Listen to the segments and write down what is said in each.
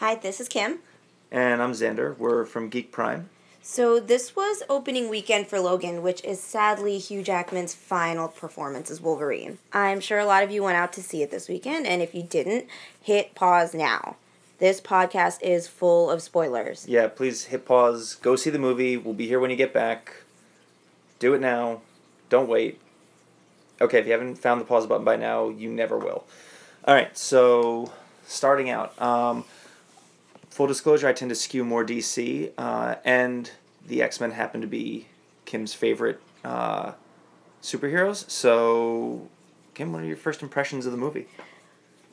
Hi, this is Kim. And I'm Xander. We're from Geek Prime. So this was opening weekend for Logan, which is sadly Hugh Jackman's final performance as Wolverine. I'm sure a lot of you went out to see it this weekend, and if you didn't, hit pause now. This podcast is full of spoilers. Yeah, please hit pause. Go see the movie. We'll be here when you get back. Do it now. Don't wait. Okay, if you haven't found the pause button by now, you never will. All right, so starting out. Um, full disclosure, I tend to skew more DC, uh, and the X Men happen to be Kim's favorite uh, superheroes. So, Kim, what are your first impressions of the movie?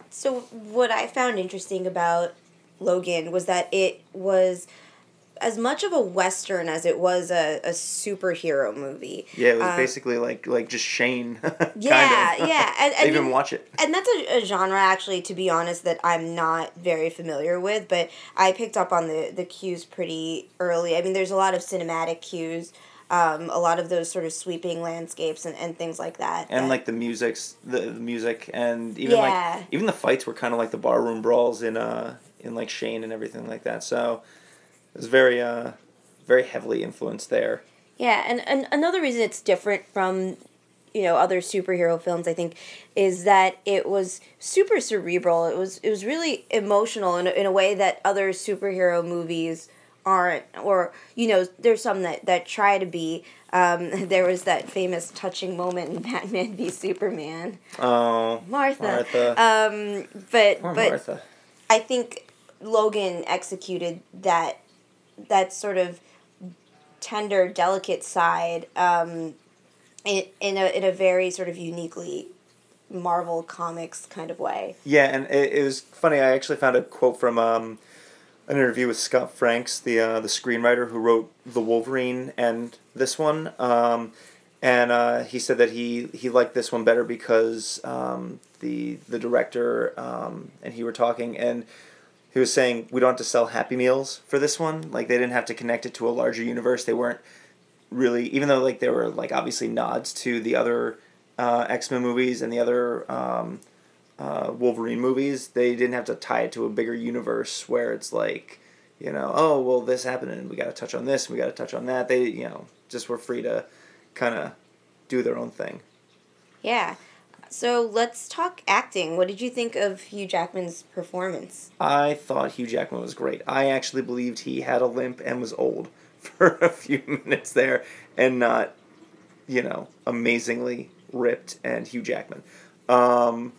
So, what I found interesting about Logan was that it was as much of a western as it was a, a superhero movie. Yeah, it was Um, basically like like just Shane. Yeah, yeah, and- and even watch it. and that's a, a genre actually to be honest that i'm not very familiar with but i picked up on the the cues pretty early i mean there's a lot of cinematic cues um, a lot of those sort of sweeping landscapes and, and things like that and that- like the music's the, the music and even Yeah. like even the fights were kind of like the barroom brawls in uh in like Shane and everything like that. So was very uh very heavily influenced there. Yeah, and, and another reason it's different from you know other superhero films I think is that it was super cerebral. It was it was really emotional in a, in a way that other superhero movies aren't or you know there's some that that try to be um, there was that famous touching moment in Batman v Superman. Oh, Martha. Martha. Um, but Poor but Martha. I think Logan executed that that sort of tender, delicate side um, in in a in a very sort of uniquely Marvel Comics kind of way. Yeah, and it, it was funny. I actually found a quote from um, an interview with Scott Franks, the uh, the screenwriter who wrote the Wolverine and this one. Um, and uh, he said that he, he liked this one better because um, the the director um, and he were talking and he was saying we don't have to sell Happy Meals for this one. Like they didn't have to connect it to a larger universe. They weren't really even though like there were like obviously nods to the other uh, X Men movies and the other um, uh, Wolverine movies, they didn't have to tie it to a bigger universe where it's like, you know, oh well, this happened and we got to touch on this, and we got to touch on that. They, you know, just were free to kind of do their own thing. Yeah. So let's talk acting. What did you think of Hugh Jackman's performance? I thought Hugh Jackman was great. I actually believed he had a limp and was old for a few minutes there, and not, you know, amazingly ripped and Hugh Jackman. Um,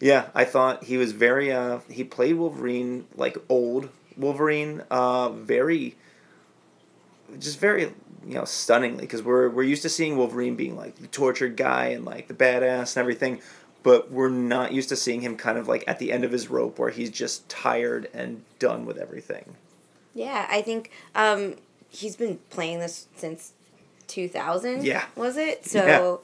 yeah, I thought he was very. Uh, he played Wolverine like old Wolverine. Uh, very. Just very, you know, stunningly because we're we're used to seeing Wolverine being like the tortured guy and like the badass and everything, but we're not used to seeing him kind of like at the end of his rope where he's just tired and done with everything. Yeah, I think um, he's been playing this since 2000. Yeah. Was it? So Yeah.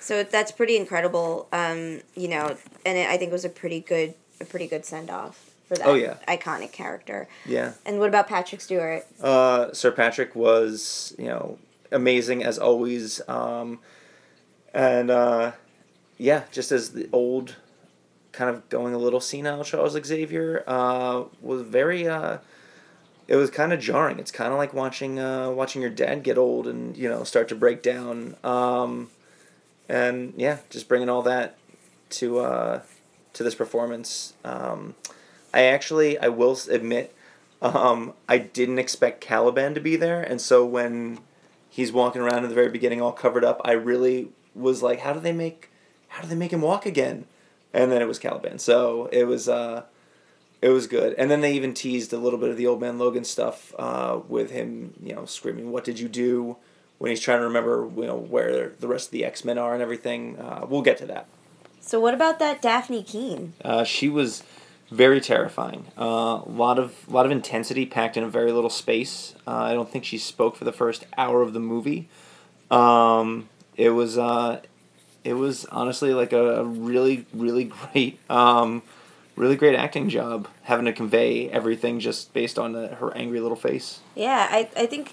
so that's pretty incredible. Um, you know, and it, I think it was a pretty good a pretty good send off for that Oh, yeah. iconic character. Yeah. And what about Patrick Stewart? Uh, Sir Patrick was, you know, amazing as always. Um, and uh, yeah, just as the old, kind of going a little senile Charles Xavier uh, was very. Uh, it was kind of jarring. It's kind of like watching uh, watching your dad get old and you know start to break down. Um, and yeah, just bringing all that to uh, to this performance. Um, I actually, I will admit, um, I didn't expect Caliban to be there, and so when he's walking around in the very beginning, all covered up, I really was like, how do they make, how do they make him walk again? And then it was Caliban, so it was, uh, it was good. And then they even teased a little bit of the old man Logan stuff uh, with him, you know, screaming, "What did you do?" When he's trying to remember, you know, where the rest of the X Men are and everything. Uh, we'll get to that. So what about that Dafne Keen? Uh, she was very terrifying. A uh, lot of lot of intensity packed in a very little space. Uh, I don't think she spoke for the first hour of the movie. Um, it was uh, it was honestly like a, really really great um, really great acting job having to convey everything just based on uh her angry little face. Yeah, I, I think,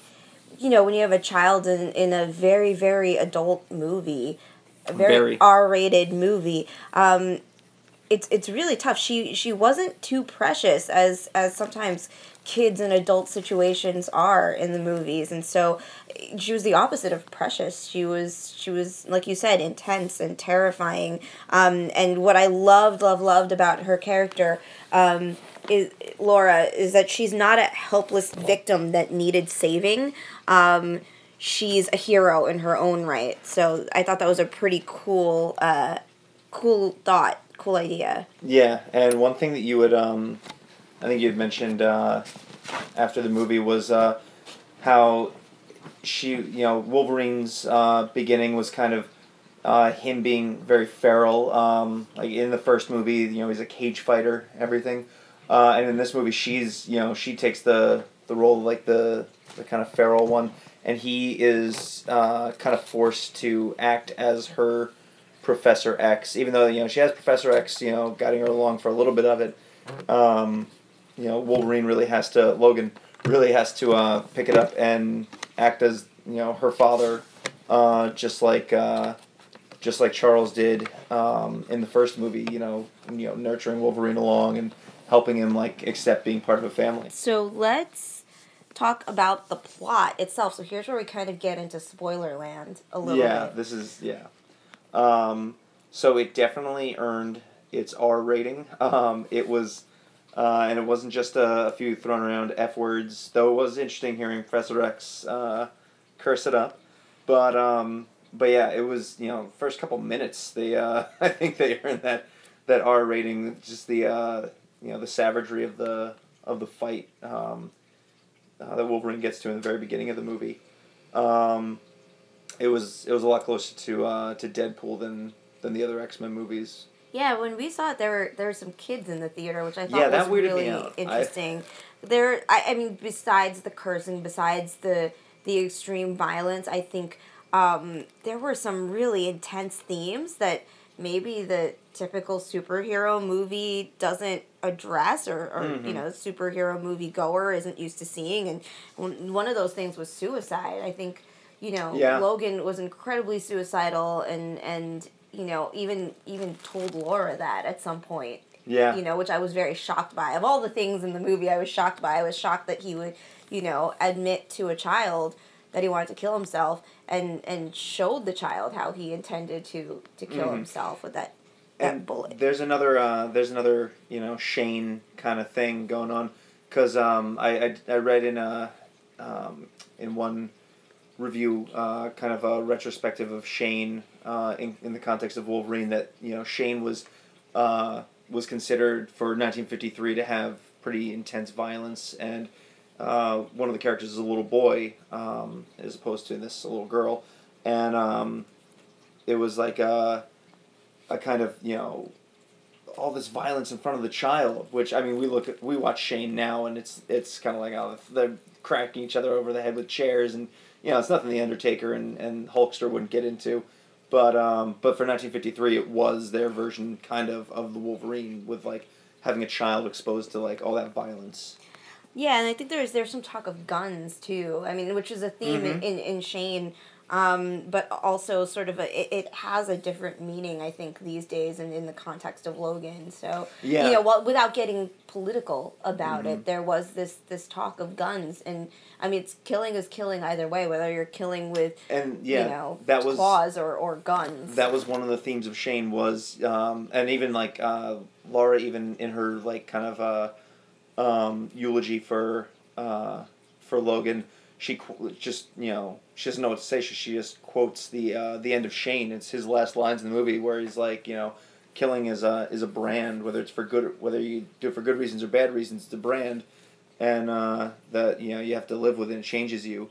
you know, when you have a child in, in a very, very adult movie, a very, Very. R rated movie, um, it's it's really tough. She she wasn't too precious as as sometimes kids and adult situations are in the movies. And so she was the opposite of precious. She was she was like you said intense and terrifying. Um, and what i loved loved loved about her character um, is laura is that she's not a helpless victim that needed saving. Um, she's a hero in her own right. So i thought that was a pretty cool uh, cool thought cool idea Yeah, and one thing that you would, um, I think you had mentioned uh, after the movie was uh, how she, you know, Wolverine's uh, beginning was kind of uh, him being very feral. Um, like in the first movie, you know, he's a cage fighter, everything, uh, and in this movie, she's, you know, she takes the the role of like the the kind of feral one, and he is uh, kind of forced to act as her Professor X, even though you know she has Professor X, you know, guiding her along for a little bit of it. Um, you know, Wolverine really has to Logan really has to uh, pick it up and act as you know her father, uh, just like uh, just like Charles did um, in the first movie. You know, you know, nurturing Wolverine along and helping him like accept being part of a family. So let's talk about the plot itself. So here's where we kind of get into spoiler land a little yeah, bit. Yeah, this is yeah. Um, so it definitely earned its R rating. Um, it was, uh, and it wasn't just a, a few thrown around F words. Though it was interesting hearing Professor X uh, curse it up, but um, but yeah, it was you know first couple minutes they uh, I think they earned that that R rating. Just the uh, you know the savagery of the of the fight um, uh, that Wolverine gets to in the very beginning of the movie. Um, it was it was a lot closer to uh, to Deadpool than than the other X Men movies. Yeah, when we saw it, there were there were some kids in the theater, which I thought Yeah, that was really out. I- interesting. There, I, I mean, besides the cursing, besides the the extreme violence, I think um, there were some really intense themes that maybe the typical superhero movie doesn't address or, or Mm-hmm. you know superhero movie goer isn't used to seeing and one of those things was suicide i think you know Yeah. logan was incredibly suicidal and and you know even even told laura that at some point. Yeah, you know which i was very shocked by. Of all the things in the movie i was shocked by. I was shocked that he would you know admit to a child that he wanted to kill himself and and showed the child how he intended to to kill Mhm. himself with that that and bullet. there's another uh, there's another you know Shane kind of thing going on. Because um, I, I I read in a um, in one review uh, kind of a retrospective of Shane uh, in in the context of Wolverine that you know Shane was uh, was considered for 1953 to have pretty intense violence and uh, one of the characters is a little boy um, as opposed to this little girl. And um, it was like a, a kind of you know all this violence in front of the child which i mean we look at we watch shane now and it's it's kind of like oh they're cracking each other over the head with chairs and you know it's nothing the undertaker and, and hulkster wouldn't get into but um, but for 1953 it was their version kind of of the wolverine with like having a child exposed to like all that violence Yeah, and I think there's there's some talk of guns too. I mean, which is a theme in, in, in Shane, um, but also sort of a it, it has a different meaning. I think these days and in the context of Logan. So Yeah. you know, well, without getting political about it, there was this this talk of guns, and I mean, it's killing is killing either way, whether you're killing with and yeah you know that was claws or or guns. that was one of the themes of Shane was, um, and even like uh, Laura, even in her like kind of uh, um, eulogy for uh, for Logan, she just you know she doesn't know what to say. She, she just quotes the uh, the end of Shane. It's his last lines in the movie where he's like, you know, killing is a is a brand. Whether it's for good, whether you do it for good reasons or bad reasons, it's a brand, and uh, that you know you have to live with it. It changes you,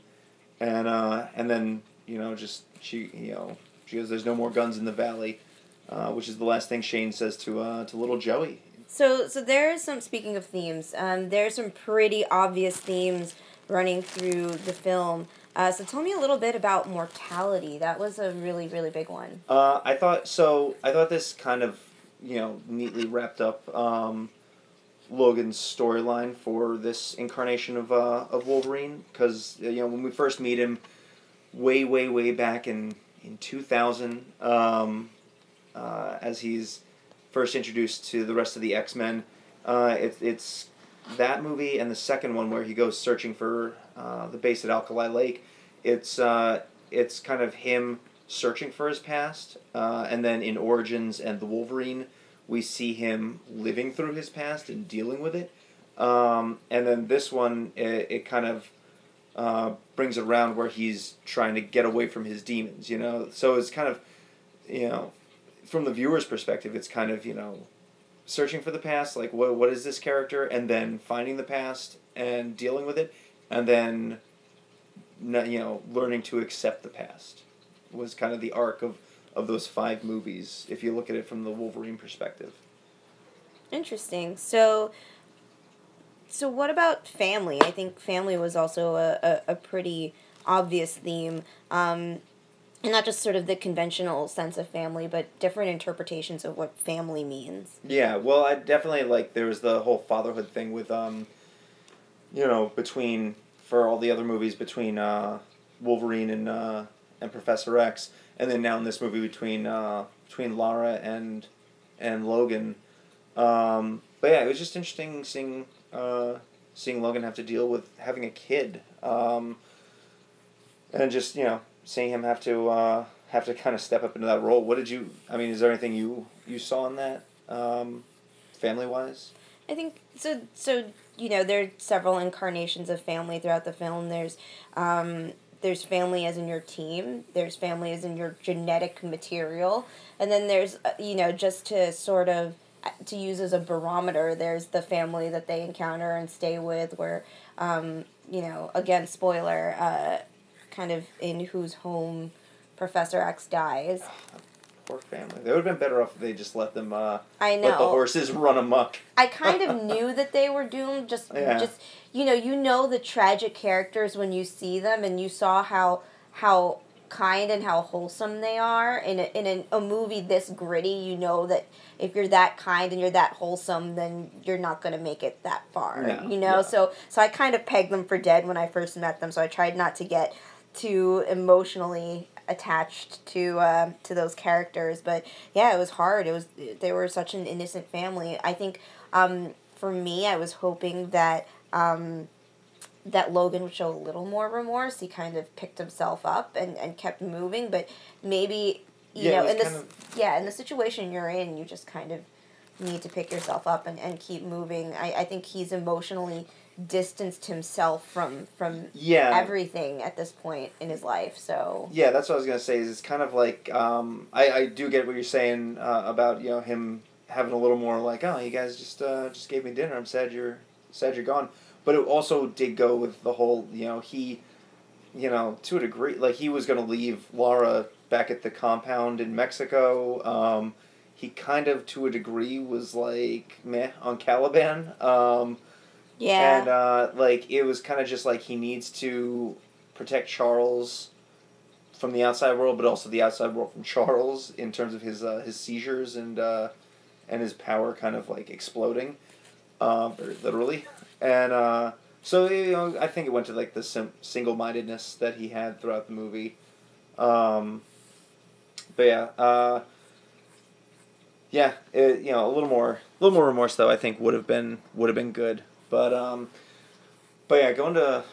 and uh, and then you know just she you know she goes, "There's no more guns in the valley," uh, which is the last thing Shane says to uh, to little Joey. So, so there is some. Speaking of themes, um, there's some pretty obvious themes running through the film. Uh, so, tell me a little bit about mortality. That was a really, really big one. Uh, I thought so. I thought this kind of you know neatly wrapped up um, Logan's storyline for this incarnation of uh, of Wolverine because you know when we first meet him, way way way back in in two thousand, um, uh, as he's first introduced to the rest of the X Men. Uh, it, it's that movie and the second one where he goes searching for uh, the base at Alkali Lake. It's uh, it's kind of him searching for his past, uh, and then in Origins and the Wolverine, we see him living through his past and dealing with it. Um, and then this one, it, it kind of uh, brings around where he's trying to get away from his demons, you know? So it's kind of, you know, from the viewer's perspective, it's kind of, you know, searching for the past, like, what, what is this character? And then finding the past and dealing with it, and then, you know, learning to accept the past was kind of the arc of, of those five movies, if you look at it from the Wolverine perspective. Interesting. So, so what about family? I think family was also a, a, a pretty obvious theme. Um, and not just sort of the conventional sense of family, but different interpretations of what family means. Yeah, well, I definitely like there was the whole fatherhood thing with um, you know, between for all the other movies between uh, Wolverine and uh, and Professor X, and then now in this movie between uh, between Laura and and Logan. Um, but yeah, it was just interesting seeing uh, seeing Logan have to deal with having a kid, um, and just you know seeing him have to uh, have to kind of step up into that role. What did you? I mean, is there anything you you saw in that, um, family wise? I think so. So you know, there are several incarnations of family throughout the film. There's um, there's family as in your team. There's family as in your genetic material, and then there's uh, you know just to sort of uh, to use as a barometer. There's the family that they encounter and stay with, where um, you know again spoiler. Uh, kind of in whose home Professor X dies. Poor family. They would have been better off if they just let them. Uh, I know. Let the horses run amok. I kind of knew that they were doomed. Just, yeah. just you know, you know the tragic characters when you see them, and you saw how how kind and how wholesome they are in a, in a, a movie this gritty. You know that if you're that kind and you're that wholesome, then you're not gonna make it that far. No, you know, yeah. so so I kind of pegged them for dead when I first met them. So I tried not to get too emotionally attached to uh, to those characters. But yeah, it was hard. It was they were such an innocent family. I think um, for me, I was hoping that. Um, that Logan would show a little more remorse. He kind of picked himself up and, and kept moving, but maybe you yeah, know in this of... yeah in the situation you're in, you just kind of need to pick yourself up and, and keep moving. I, I think he's emotionally distanced himself from from yeah everything at this point in his life. So yeah, that's what I was gonna say. Is it's kind of like um, I I do get what you're saying uh, about you know him having a little more like oh you guys just uh, just gave me dinner. I'm sad you're sad you're gone. But it also did go with the whole you know he you know to a degree like he was gonna leave Laura back at the compound in Mexico. Um, he kind of to a degree was like meh on Caliban. Um, yeah. And uh, like it was kind of just like he needs to protect Charles from the outside world, but also the outside world from Charles in terms of his uh, his seizures and uh, and his power kind of like exploding, very literally. And uh, so you know, I think it went to like the sim- single mindedness that he had throughout the movie. Um, but yeah, uh, yeah, it, you know, a little more, a little more remorse though. I think would have been would have been good. But um, but yeah, going to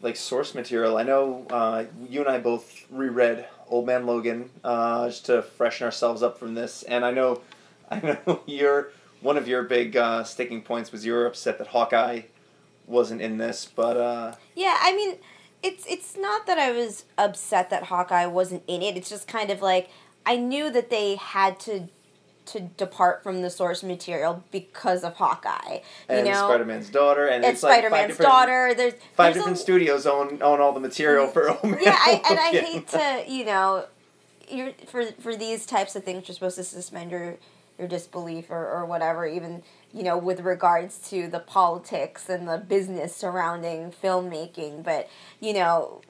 like source material. I know uh, you and I both reread Old Man Logan uh, just to freshen ourselves up from this, and I know, I know your one of your big uh, sticking points was you were upset that Hawkeye wasn't in this, but uh, yeah, I mean, it's it's not that I was upset that Hawkeye wasn't in it. It's just kind of like I knew that they had to to depart from the source material because of Hawkeye. You and know, Spider Man's daughter, and, and Spider Man's daughter. There's five there's different a, studios own own all the material for Yeah, I, and I hate to you know, you're for for these types of things, you're supposed to suspend your your disbelief or, or whatever, even you know, with regards to the politics and the business surrounding filmmaking. But you know,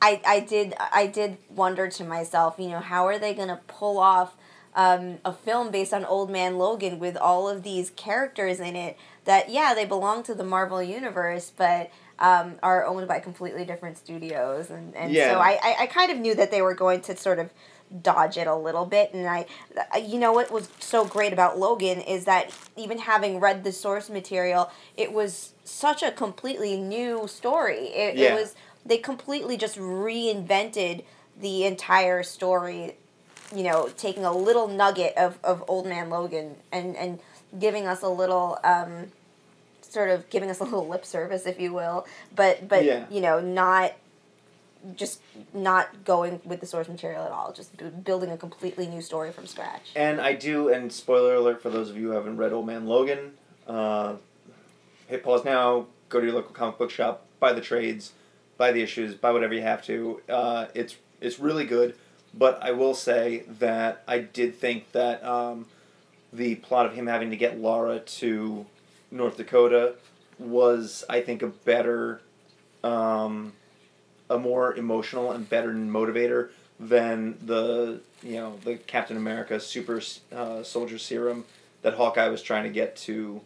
I I did I did wonder to myself, you know, how are they gonna pull off um, a film based on Old Man Logan with all of these characters in it that yeah they belong to the Marvel universe, but um, are owned by completely different studios, and and Yeah. so I, I I kind of knew that they were going to sort of dodge it a little bit and I you know what was so great about Logan is that even having read the source material it was such a completely new story it, Yeah. it was they completely just reinvented the entire story you know taking a little nugget of, of old man Logan and and giving us a little um sort of giving us a little lip service if you will but but Yeah. you know not just not going with the source material at all, just b- building a completely new story from scratch. And I do, and spoiler alert for those of you who haven't read Old Man Logan, uh, hit pause now, go to your local comic book shop, buy the trades, buy the issues, buy whatever you have to. Uh, it's it's really good, but I will say that I did think that um, the plot of him having to get Laura to North Dakota was, I think, a better, um, a more emotional and better motivator than the you know the Captain America super uh, soldier serum that Hawkeye was trying to get to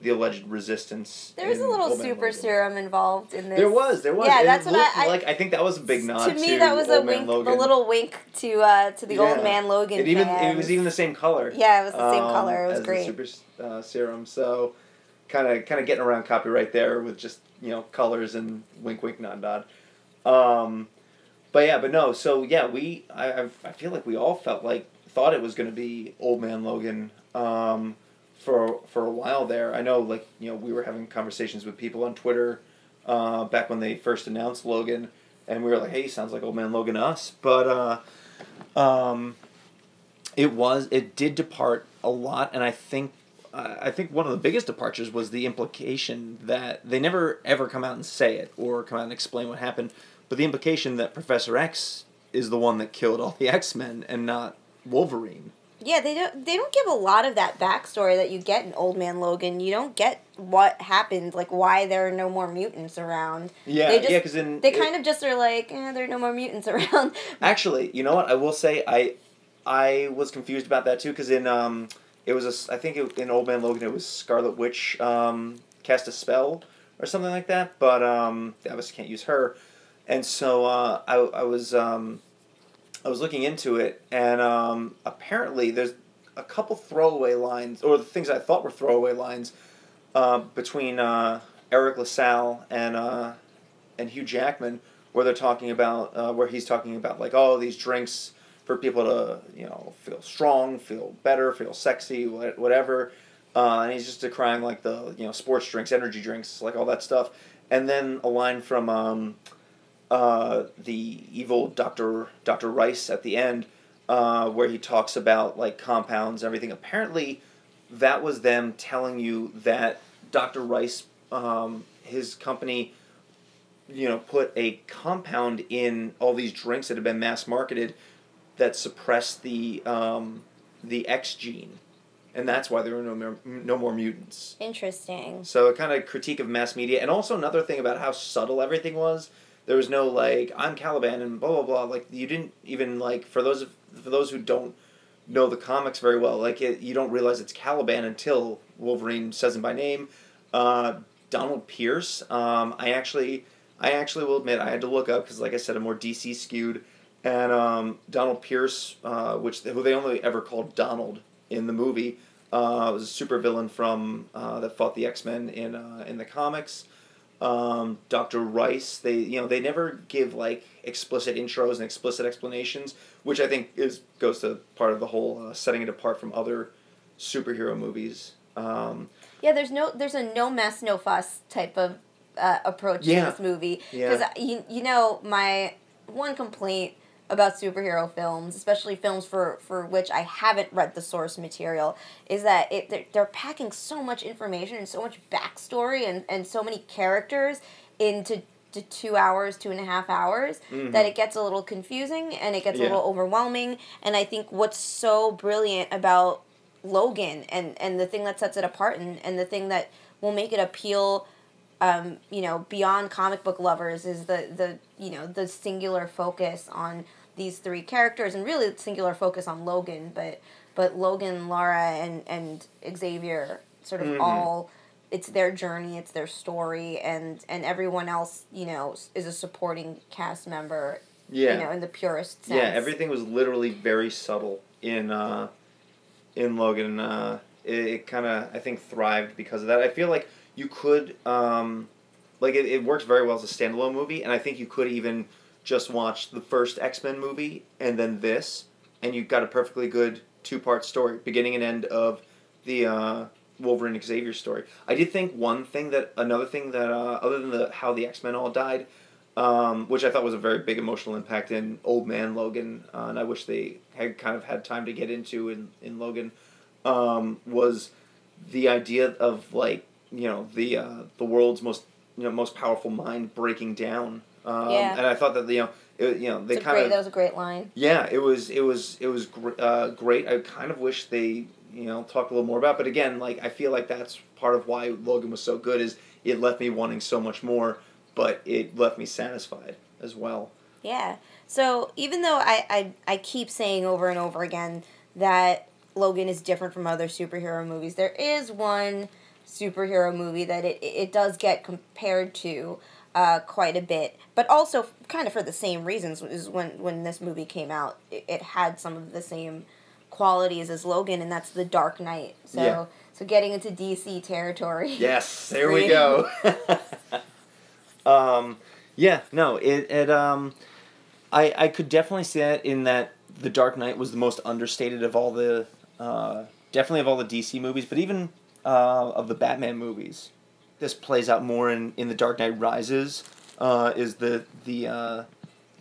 the alleged resistance. There was a little super serum involved in this. There was, there was. Yeah, and that's what I- I- like. I think that was a big nod to to, me, that was a wink, Logan. a little wink to uh, to the Yeah. old man Logan. It even fans. it was even the same color. Yeah, it was the same um, color. It was as great. The super uh, serum. So, kind of kind of getting around copyright there with just you know colors and wink wink nod nod. Um, but yeah, but no. So yeah, we I I I feel like we all felt like thought it was going to be Old Man Logan. Um, for for a while there, I know like you know we were having conversations with people on Twitter, uh, back when they first announced Logan, and we were like, hey, sounds like Old Man Logan to us, but uh, um, it was it did depart a lot, and I think I think one of the biggest departures was the implication that they never ever come out and say it or come out and explain what happened, but the implication that Professor X is the one that killed all the X Men and not Wolverine. Yeah, they don't. They don't give a lot of that backstory that you get in Old Man Logan. You don't get what happened, like why there are no more mutants around. Yeah, They just- yeah, because in They it- kind of just are like, eh, there are no more mutants around. Actually, you know what? I will say I I was confused about that too because in um it was a I think it, in Old Man Logan it was Scarlet Witch um cast a spell or something like that, but um obviously can't use her, and so uh, I I was um I was looking into it and um apparently there's a couple throwaway lines or the things I thought were throwaway lines uh, between uh, Eriq La Salle and uh, and Hugh Jackman where they're talking about uh, where he's talking about like oh these drinks for people to you know feel strong, feel better, feel sexy, wha- whatever. Uh, and he's just decrying like the you know sports drinks, energy drinks, like all that stuff. And then a line from um, uh, the evil Doctor Doctor Rice at the end, uh, where he talks about like compounds and everything. Apparently, that was them telling you that Doctor Rice, um, his company, you know, put a compound in all these drinks that have been mass marketed that suppress the um, the X gene, and that's why there were no more, no more mutants. Interesting. So a kind of critique of mass media, and also another thing about how subtle everything was. There was no like I'm Caliban and blah blah blah. Like you didn't even like for those of, for those who don't know the comics very well, like it, you don't realize it's Caliban until Wolverine says him by name. Uh, Donald Pierce. Um, I actually I actually will admit I had to look up because like I said I'm more DC skewed, and um, Donald Pierce, uh, which who they only ever called Donald in the movie, uh, was a supervillain from uh, that fought the X Men in uh, in the comics. Um, Doctor Rice, they you know they never give like explicit intros and explicit explanations, which I think is goes to part of the whole uh, setting it apart from other superhero movies. Um, Yeah, there's no there's a no mess no fuss type of uh, approach Yeah. to this movie Yeah. because you you know my one complaint about superhero films, especially films for for which I haven't read the source material, is that it they're, they're packing so much information and so much backstory and and so many characters into to two hours, two and a half hours, that it gets a little confusing and it gets Mm-hmm. Yeah. a little overwhelming. And I think what's so brilliant about Logan and, and the thing that sets it apart and, and the thing that will make it appeal um, you know, beyond comic book lovers is the, the you know, the singular focus on these three characters and really singular focus on Logan, but but Logan, Laura and, and Xavier sort of Mhm. all it's their journey, it's their story, and and everyone else, you know, is a supporting cast member. Yeah. You know, in the purest sense. Yeah, everything was literally very subtle in uh, in Logan. Uh, it it kind of I think thrived because of that. I feel like you could um, like it, it works very well as a standalone movie, and I think you could even just watch the first X Men movie and then this, and you've got a perfectly good two part story, beginning and end of the uh, Wolverine Xavier story. I did think one thing that another thing that uh, other than the how the X Men all died, um, which I thought was a very big emotional impact in Old Man Logan, uh, and I wish they had kind of had time to get into in in Logan, um, was the idea of like you know the uh, the world's most you know most powerful mind breaking down. Um, Yeah. And I thought that you know it, you know they kind of that was a great line. yeah, it was it was it was gr- uh, great. I kind of wish they you know talked a little more about, but again, like I feel like that's part of why Logan was so good is it left me wanting so much more, but it left me satisfied as well. Yeah. So even though I, I, I keep saying over and over again that Logan is different from other superhero movies, there is one superhero movie that it, it does get compared to uh, quite a bit, but also kind of for the same reasons. Is when when this movie came out, it, it had some of the same qualities as Logan, and that's The Dark Knight. So Yeah. so getting into DC territory. Yes, there we go. um, yeah, no, it it um, I I could definitely see that in that the Dark Knight was the most understated of all the uh, definitely of all the DC movies, but even uh, of the Batman movies. This plays out more in, in the Dark Knight Rises. Uh, is the the uh,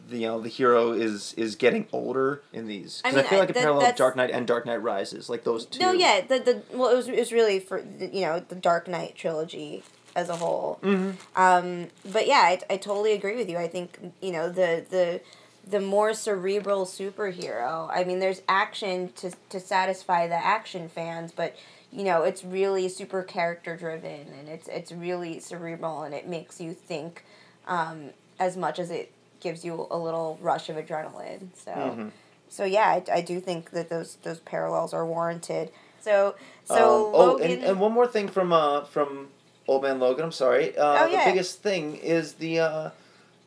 the you know the hero is is getting older in these? I mean, I feel I- like a that- parallel of Dark Knight and Dark Knight Rises, like those two. No, yeah, the the well, it was it was really for you know the Dark Knight trilogy as a whole. Mm-hmm. Um, but yeah, I, I totally agree with you. I think you know the the the more cerebral superhero. I mean, there's action to to satisfy the action fans, but you know it's really super character driven and it's it's really cerebral and it makes you think um, as much as it gives you a little rush of adrenaline. So. Mhm. So yeah, I, I do think that those those parallels are warranted. So so Um, oh, Logan. and, and one more thing from uh from Old Man Logan. I'm sorry. Uh, Oh, yeah. The biggest thing is the uh,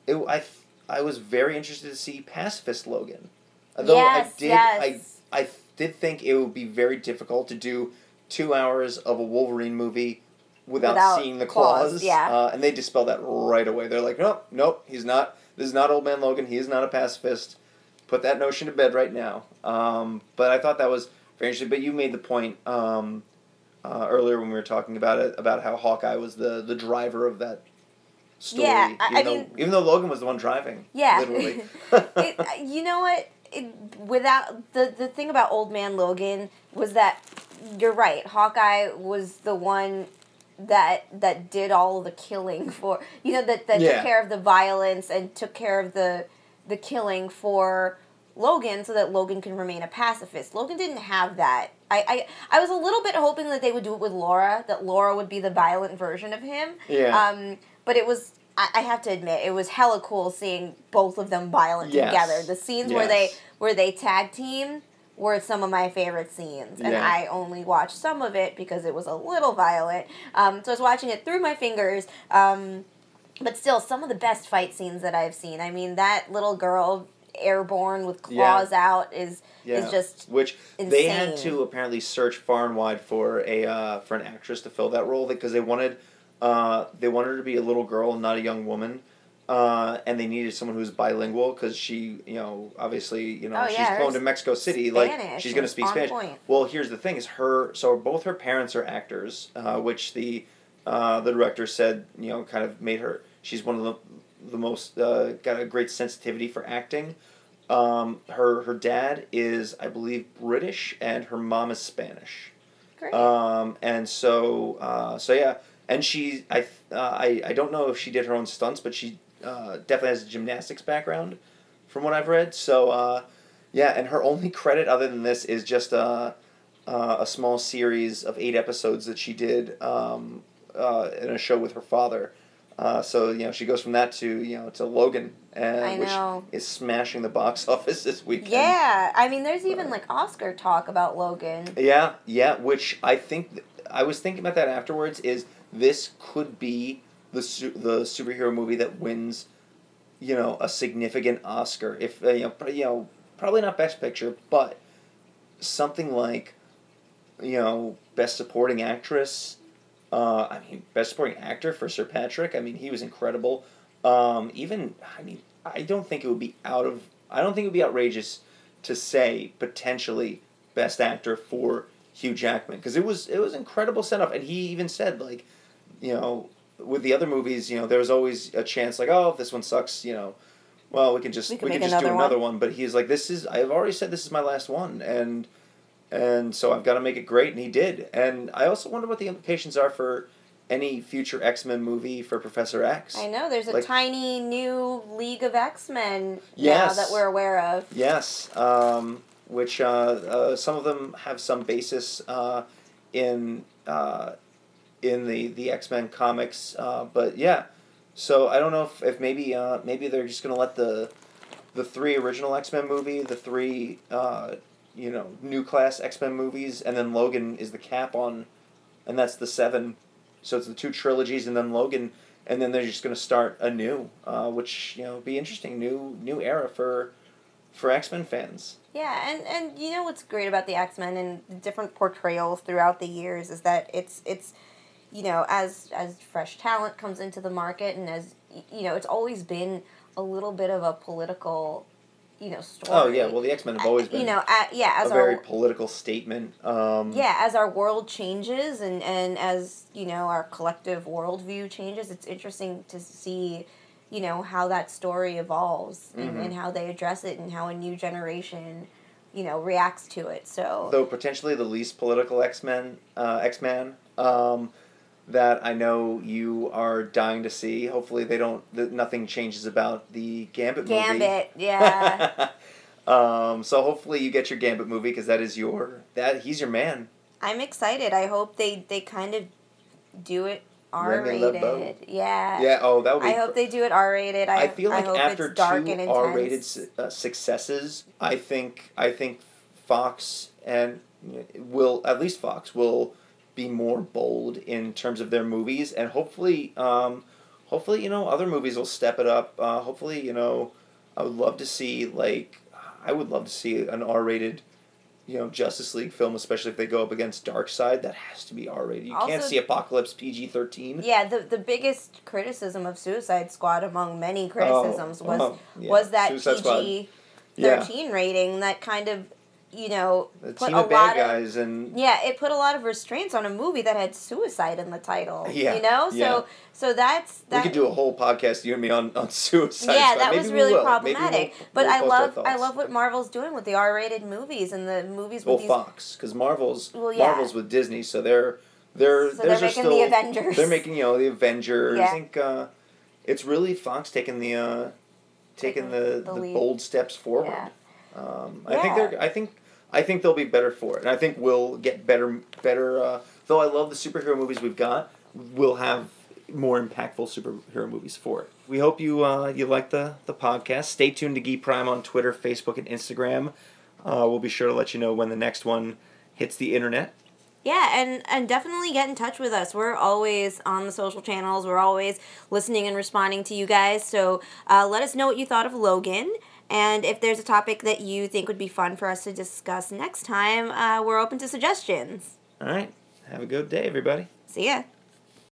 it, I I was very interested to see pacifist Logan. Although yes, I did yes. I I did think it would be very difficult to do two hours of a Wolverine movie without, Without seeing the claws, claws. yeah. Uh, and they dispel that right away. They're like, nope, nope, he's not. This is not Old Man Logan. He is not a pacifist. Put that notion to bed right now. Um, but I thought that was very interesting. But you made the point um, uh, earlier when we were talking about it about how Hawkeye was the the driver of that story. Yeah, I- even I though mean- even though Logan was the one driving. yeah. literally. it, you know what? It, without the the thing about Old Man Logan was that you're right. Hawkeye was the one that that did all the killing for you know that that Yeah. took care of the violence and took care of the the killing for Logan so that Logan can remain a pacifist. Logan didn't have that. I, I, I was a little bit hoping that they would do it with Laura, that Laura would be the violent version of him. Yeah. Um, but it was I, I have to admit, it was hella cool seeing both of them violent Yes. together. The scenes where they where they tag team were some of my favorite scenes, and Yeah. I only watched some of it because it was a little violent. Um, so I was watching it through my fingers. Um, but still, some of the best fight scenes that I've seen. I mean, that little girl airborne with claws out is Yeah. is just which they had to apparently search far and wide for a uh, for an actress to fill that role because they wanted uh, they wanted her to be a little girl, and not a young woman, uh, and they needed someone who's bilingual because she you know obviously you know Oh, she's yeah, her to Mexico City like she's going to speak Spanish. point. Well, here's the thing: is her so both her parents are actors, uh, which the uh, the director said you know kind of made her she's one of the the most uh, got a great sensitivity for acting. Um, her her dad is I believe British and her mom is Spanish. great. Um, and so uh, so yeah, and she I uh, I I don't know if she did her own stunts, but she uh, definitely has a gymnastics background, from what I've read. So uh, yeah, and her only credit other than this is just uh, uh, a small series of eight episodes that she did um, uh, in a show with her father. Uh, so you know she goes from that to you know to Logan, and which is smashing the box office this weekend. yeah, I mean, there's even like Oscar talk about Logan. Yeah, yeah. Which I think I was thinking about that afterwards. Is this could be the su- the superhero movie that wins, you know, a significant Oscar. If uh, you know, pr- you know, probably not Best Picture, but something like, you know, Best Supporting Actress. Uh, I mean, Best Supporting Actor for Sir Patrick. I mean, he was incredible. Um, even I mean, I don't think it would be out of. I don't think it would be outrageous to say potentially Best Actor for Hugh Jackman because it was it was incredible setup, and he even said like, you know, with the other movies, you know, there was always a chance like, oh, if this one sucks, you know, well, we can just We we can can, make just do another another one. one. But he's like, this is I've already said this is my last one, and and so I've got to make it great, and he did. And I also wonder what the implications are for any future X Men movie for Professor X. I know there's a Like- tiny new League of X Men now Yes. that we're aware of. Yes, um, which uh, uh, some of them have some basis uh, in uh, in the the X Men comics, uh, but yeah. So I don't know if, if maybe uh, maybe they're just gonna let the the three original X Men movie, the three uh, you know new class X Men movies, and then Logan is the cap on, and that's the seven. So it's the two trilogies, and then Logan, and then they're just gonna start anew, uh, which you know be interesting, new new era for for X Men fans. Yeah, and and you know what's great about the X Men and different portrayals throughout the years is that it's it's, you know, as as fresh talent comes into the market and as you know, it's always been a little bit of a political, you know, story. Oh yeah, well the X Men have always been you know, at, yeah, a as very our political statement. Um, yeah, as our world changes and and as you know our collective worldview changes, it's interesting to see, you know, how that story evolves and, Mhm. and how they address it and how a new generation, you know, reacts to it. So though potentially the least political X Men, uh, X Man, um, that I know you are dying to see. Hopefully, they don't. That nothing changes about the Gambit, movie. Gambit, yeah. um, so hopefully you get your Gambit movie because that is your that he's your man. I'm excited. I hope they they kind of do it R rated. Yeah. Yeah. Oh, that would be. I hope they do it R rated. I, I feel like hope after two R-rated su- uh, successes, I think I think Fox and will at least Fox will be more bold in terms of their movies, and hopefully, um, hopefully you know other movies will step it up. Uh, hopefully, you know, I would love to see like I would love to see an R-rated. You know, Justice League film, especially if they go up against Darkseid, that has to be R rated. You can't see Apocalypse PG thirteen. Yeah, the the biggest criticism of Suicide Squad among many criticisms was oh, yeah. was that Suicide Squad. PG Yeah. thirteen rating that kind of you know The put a lot bad of guys and yeah it put a lot of restraints on a movie that had suicide in the title. Yeah, you know so yeah. so that's that. we could do a whole podcast, you and me, on, on suicide. yeah, Squad. that Maybe was really problematic. we'll- but we'll I love I love what Marvel's doing with the R rated movies and the movies Well, with these Fox, because Marvel's Well, yeah. Marvel's with Disney, so they're they're So they're making still the Avengers. they're making you know the Avengers. Yeah. I think uh, it's really Fox taking the uh, taking Taking the, the the, bold steps forward. Yeah. Um, I think they're I think I think they'll be better for it, and I think we'll get better better. Uh, though I love the superhero movies we've got, we'll have more impactful superhero movies for it. We hope you uh, you like the the podcast. Stay tuned to Geek Prime on Twitter, Facebook, and Instagram. Uh, we'll be sure to let you know when the next one hits the internet. Yeah, and and definitely get in touch with us. We're always on the social channels. We're always listening and responding to you guys. So uh, let us know what you thought of Logan. And if there's a topic that you think would be fun for us to discuss next time, uh, we're open to suggestions. All right. Have a good day, everybody. See ya.